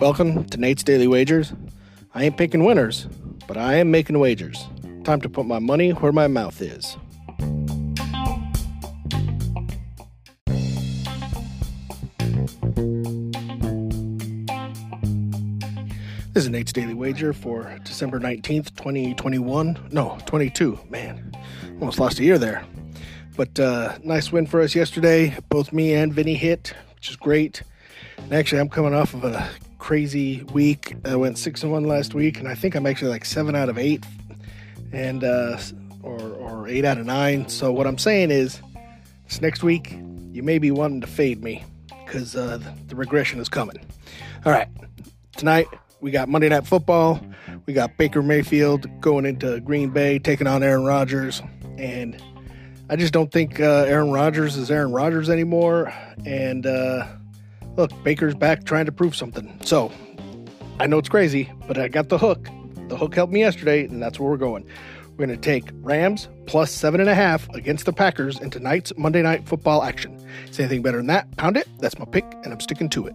Welcome to Nate's Daily Wagers. I ain't picking winners, but I am making wagers. Time to put my money where my mouth is. This is Nate's Daily Wager for December 19th, 2021. No, 22. Man, almost lost a year there. But uh, nice win for us yesterday. Both me and Vinny hit, which is great. And actually, I'm coming off of a crazy week. I went six and one last week, and I think I'm actually like seven out of eight, and uh, or or eight out of nine. So what I'm saying is, this next week you may be wanting to fade me because uh, the regression is coming. All right, tonight we got Monday Night Football. We got Baker Mayfield going into Green Bay taking on Aaron Rodgers, and I just don't think uh, Aaron Rodgers is Aaron Rodgers anymore. And uh, look, Baker's back trying to prove something. So I know it's crazy, but I got the hook. The hook helped me yesterday, and that's where we're going. We're going to take Rams plus seven and a half against the Packers in tonight's Monday Night Football action. Say anything better than that? Pound it. That's my pick, and I'm sticking to it.